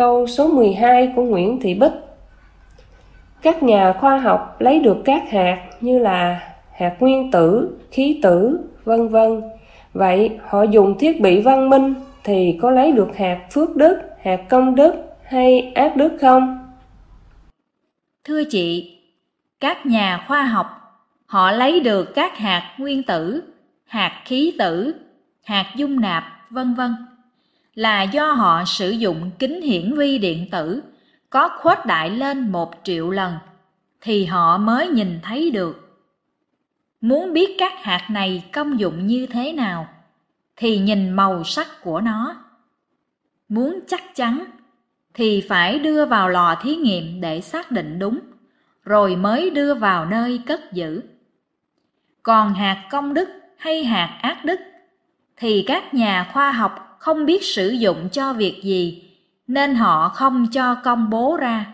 câu số 12 của Nguyễn Thị Bích. Các nhà khoa học lấy được các hạt như là hạt nguyên tử, khí tử, vân vân. Vậy họ dùng thiết bị văn minh thì có lấy được hạt phước đức, hạt công đức hay ác đức không? Thưa chị, các nhà khoa học họ lấy được các hạt nguyên tử, hạt khí tử, hạt dung nạp, vân vân là do họ sử dụng kính hiển vi điện tử có khuếch đại lên một triệu lần thì họ mới nhìn thấy được. Muốn biết các hạt này công dụng như thế nào thì nhìn màu sắc của nó. Muốn chắc chắn thì phải đưa vào lò thí nghiệm để xác định đúng, rồi mới đưa vào nơi cất giữ. Còn hạt công đức hay hạt ác đức thì các nhà khoa học không biết sử dụng cho việc gì nên họ không cho công bố ra.